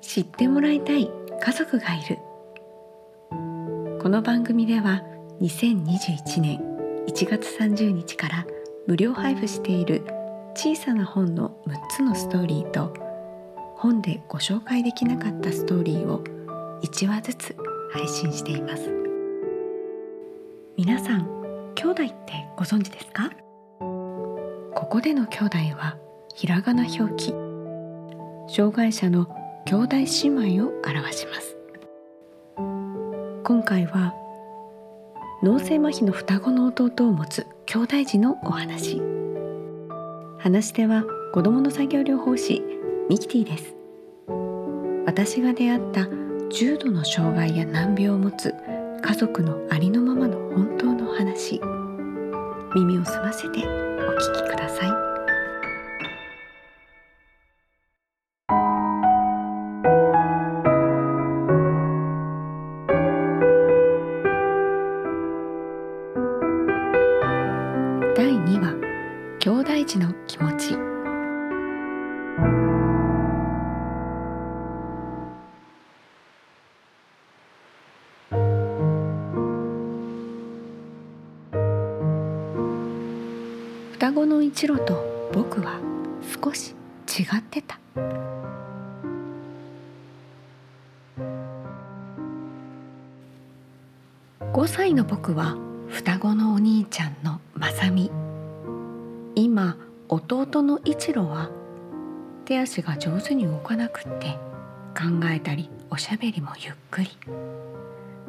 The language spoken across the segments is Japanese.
知ってもらいたい家族がいる。この番組では2021年1月30日から無料配布している小さな本の6つのストーリーと本でご紹介できなかったストーリーを1話ずつ配信しています。皆さん兄弟ってご存知ですか？ここでの兄弟はひらがな表記。障害者の兄弟姉妹を表します。今回は脳性麻痺の双子の弟を持つ兄弟児のお話。話し手は子どもの作業療法士ミキティです。私が出会った重度の障害や難病を持つ家族のありのままの本当の話。耳を澄ませてお聞きください。双子の一路と僕は少し違ってた。5歳の僕は双子のお兄ちゃんのまさみ今弟の一路は手足が上手に動かなくって考えたりおしゃべりもゆっくり。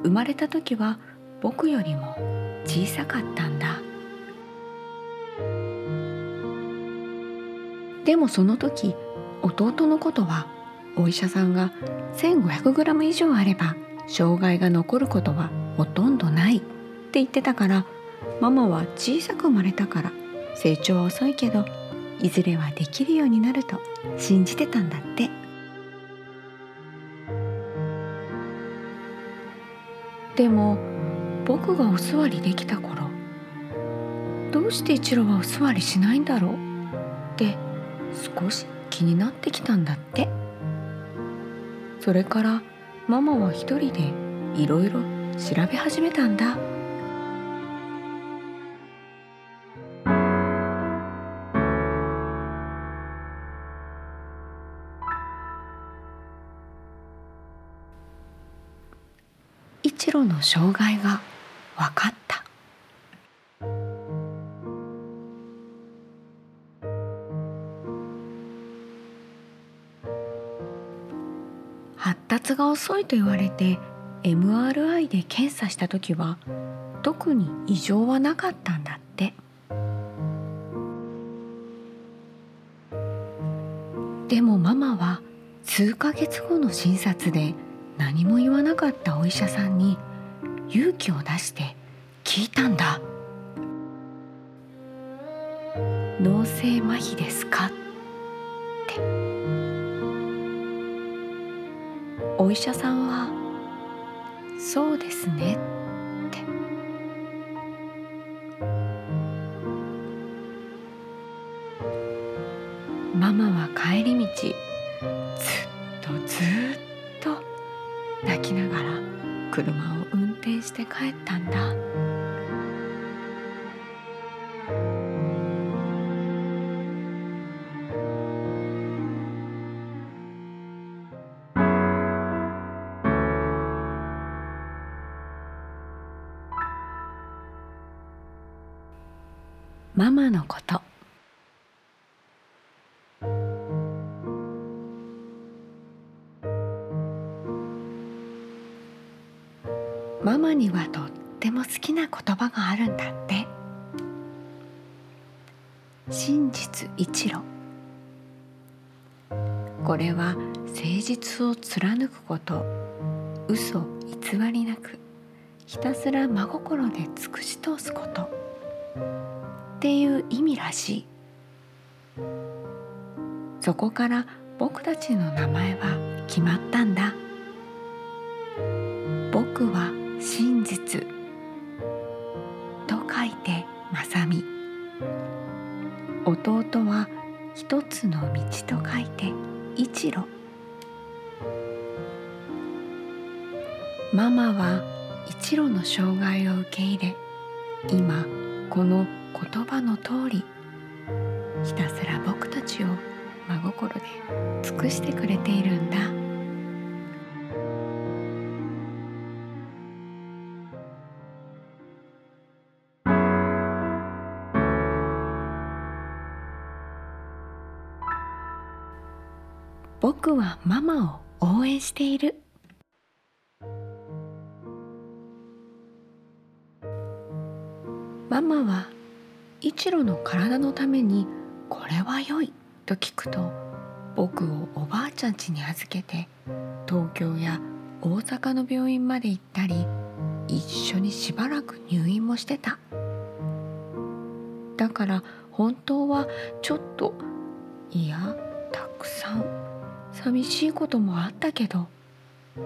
生まれた時は僕よりも小さかったんだ。でもその時弟のことはお医者さんが 1500g 以上あれば障害が残ることはほとんどないって言ってたからママは小さく生まれたから成長は遅いけどいずれはできるようになると信じてたんだって。でも僕がお座りできた頃どうして一郎はお座りしないんだろうって少し気になってきたんだって。それからママは一人でいろいろ調べ始めたんだ。一郎の障害が発達が遅いと言われて MRI で検査した時は特に異常はなかったんだってでもママは数ヶ月後の診察で何も言わなかったお医者さんに勇気を出して聞いたんだ「脳性麻痺ですか?」お医者さんは「そうですね」ママのこと。ママにはとっても好きな言葉があるんだって。真実一路。これは誠実を貫くこと。嘘偽りなく。ひたすら真心で尽くし通すこと。っていう意味らしい。そこから僕たちの名前は決まったんだ。僕は真実。と書いてまさみ弟は一つの道と書いて一路。ママは一路の障害を受け入れ今この言葉の通りひたすら僕たちを真心で尽くしてくれているんだ。僕はママを応援している。ママは一路の体のためにこれは良いと聞くと僕をおばあちゃん家に預けて東京や大阪の病院まで行ったり一緒にしばらく入院もしてた。だから本当はちょっといやたくさん寂しいこともあったけど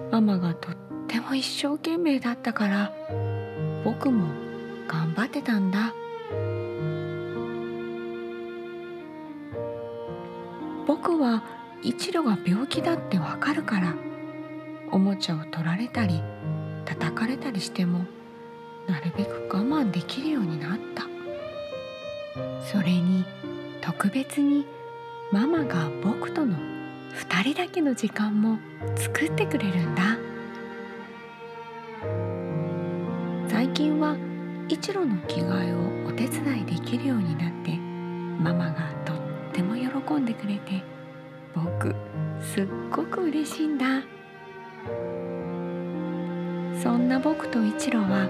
ママがとっても一生懸命だったから僕も頑張ってたんだ。僕は一路が病気だってわかるからおもちゃを取られたり叩かれたりしてもなるべく我慢できるようになった。それに特別にママが僕との2人だけの時間も作ってくれるんだ。最近は一路の着替えをお手伝いできるようになってママがとっても喜んでくれて僕すっごく嬉しいんだ。そんな僕と一路は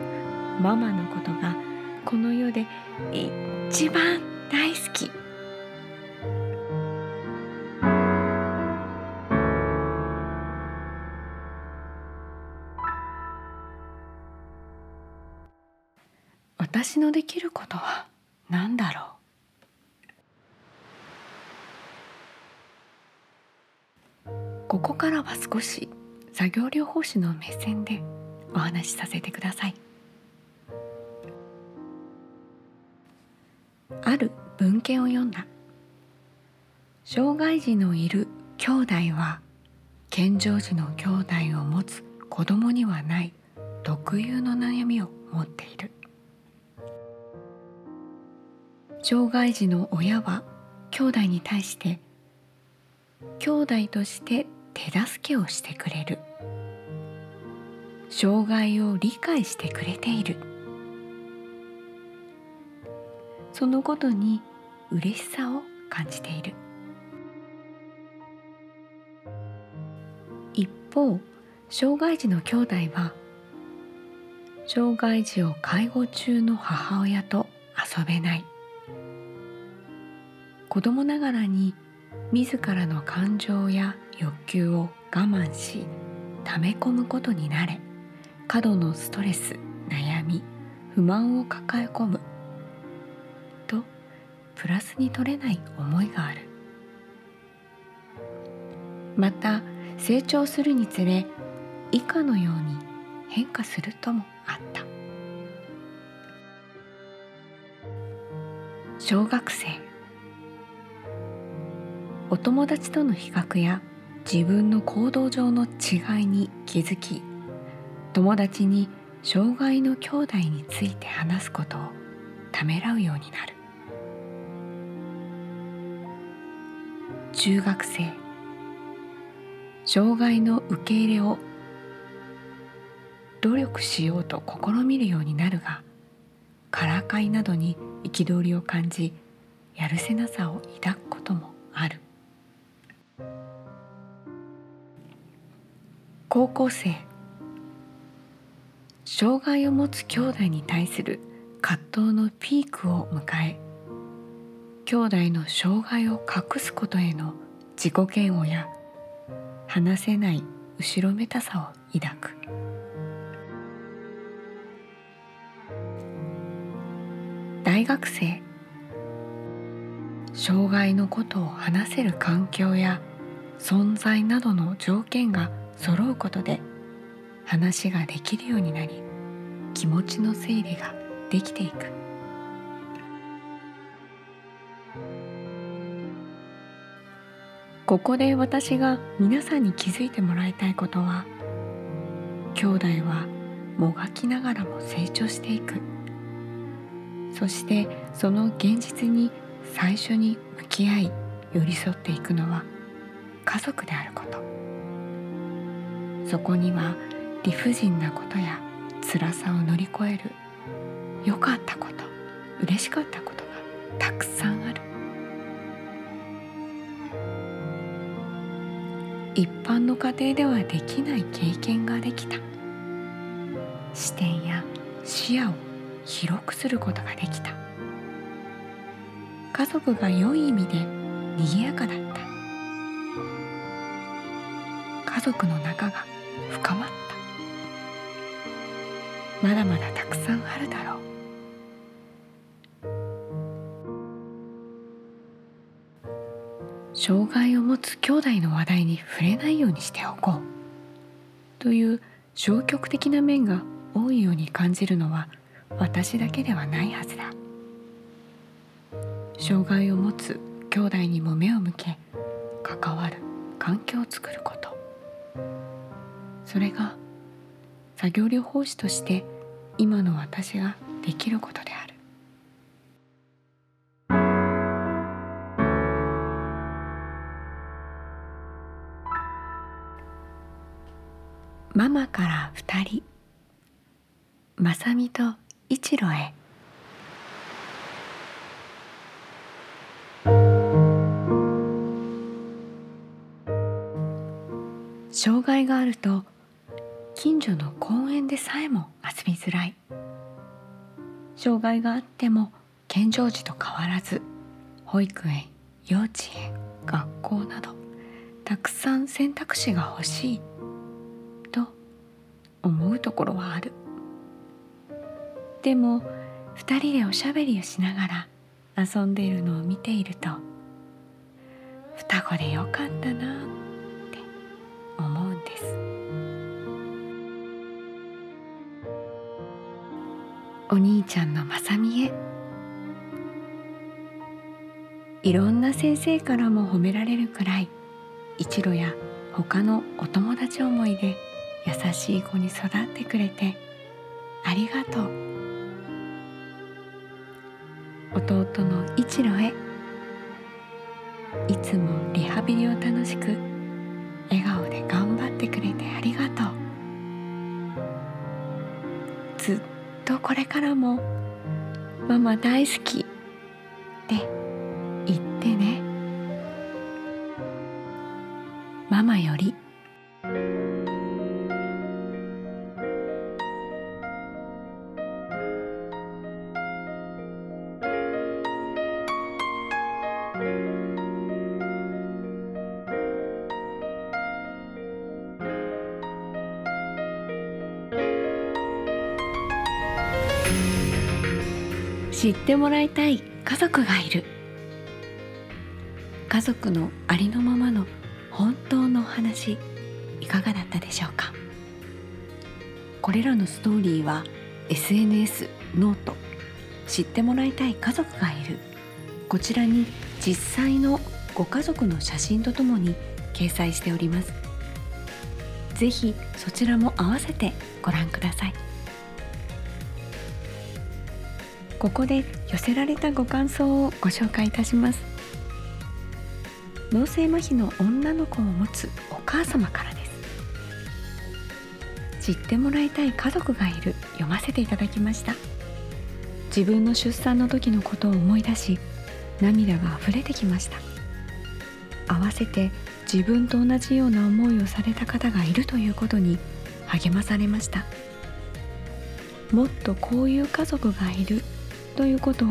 ママのことがこの世で一番大好き。私のできることは何だろう？ここからは少し作業療法士の目線でお話しさせてください。ある文献を読んだ。障害児のいる兄弟は健常児の兄弟を持つ子供にはない特有の悩みを持っている。障害児の親は兄弟に対して兄弟として手助けをしてくれる。障害を理解してくれている。そのことに嬉しさを感じている。一方障害児の兄弟は障害児を介護中の母親と遊べない。子供ながらに自らの感情や欲求を我慢し溜め込むことになれ。過度のストレス悩み不満を抱え込む。とプラスに取れない思いがある。また成長するにつれ以下のように変化するともあった。小学生。お友達との比較や自分の行動上の違いに気づき友達に障害の兄弟について話すことをためらうようになる。中学生。障害の受け入れを努力しようと試みるようになるがからかいなどに憤りを感じやるせなさを抱くこともある。高校生。障害を持つ兄弟に対する葛藤のピークを迎え兄弟の障害を隠すことへの自己嫌悪や話せない後ろめたさを抱く。大学生。障害のことを話せる環境や存在などの条件が揃うことで話ができるようになり気持ちの整理ができていく。ここで私が皆さんに気づいてもらいたいことは兄弟はもがきながらも成長していく。そしてその現実に最初に向き合い寄り添っていくのは家族であること。そこには理不尽なことや辛さを乗り越える良かったこと嬉しかったことがたくさんある。一般の家庭ではできない経験ができた。視点や視野を広くすることができた。家族が良い意味で賑やかだった。家族の仲が深まった。まだまだたくさんあるだろう。障害を持つ兄弟の話題に触れないようにしておこう。という消極的な面が多いように感じるのは私だけではないはずだ。障害を持つ兄弟にも目を向け関わる環境を作ること。それが作業療法士として今の私ができることである。ママから二人まさみと一路へ。障害があると近所の公園でさえも遊びづらい。障害があっても健常児と変わらず保育園幼稚園学校などたくさん選択肢が欲しいと思うところはある。でも2人でおしゃべりをしながら遊んでいるのを見ていると双子でよかったなっお兄ちゃんのまさみへ。いろんな先生からも褒められるくらい一路や他のお友達思いで優しい子に育ってくれてありがとう。弟の一路へいつもリハビリを楽しく笑顔で頑張ってくれてありがとう。ずっととこれからもママ大好きって言ってね。ママより。知ってもらいたい家族がいる。家族のありのままの本当のお話いかがだったでしょうか？これらのストーリーは SNS ノート知ってもらいたい家族がいる。こちらに実際のご家族の写真とともに掲載しております。ぜひそちらも合わせてご覧ください。ここで寄せられたご感想をご紹介いたします。脳性麻痺の女の子を持つお母様からです。知ってもらいたい家族がいる読ませていただきました。自分の出産の時のことを思い出し涙が溢れてきました。合わせて自分と同じような思いをされた方がいるということに励まされました。もっとこういう家族がいるということを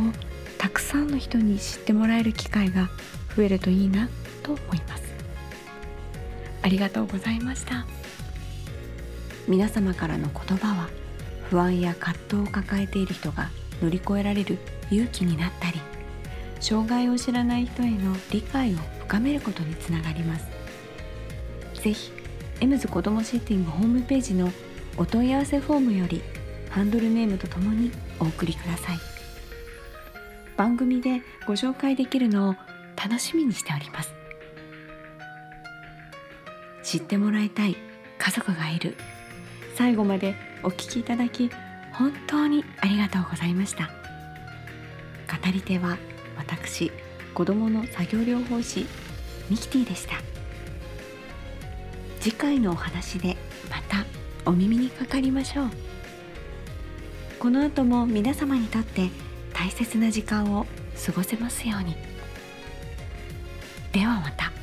たくさんの人に知ってもらえる機会が増えるといいなと思います。ありがとうございました。皆様からの言葉は不安や葛藤を抱えている人が乗り越えられる勇気になったり障害を知らない人への理解を深めることにつながります。ぜひエムズ子どもシッティングホームページのお問い合わせフォームよりハンドルネームとともにお送りください。番組でご紹介できるのを楽しみにしております。知ってもらいたい家族がいる。最後までお聞きいただき本当にありがとうございました。語り手は私子どもの作業療法士ミキティでした。次回のお話でまたお耳にかかりましょう。この後も皆様にとって大切な時間を過ごせますように。ではまた。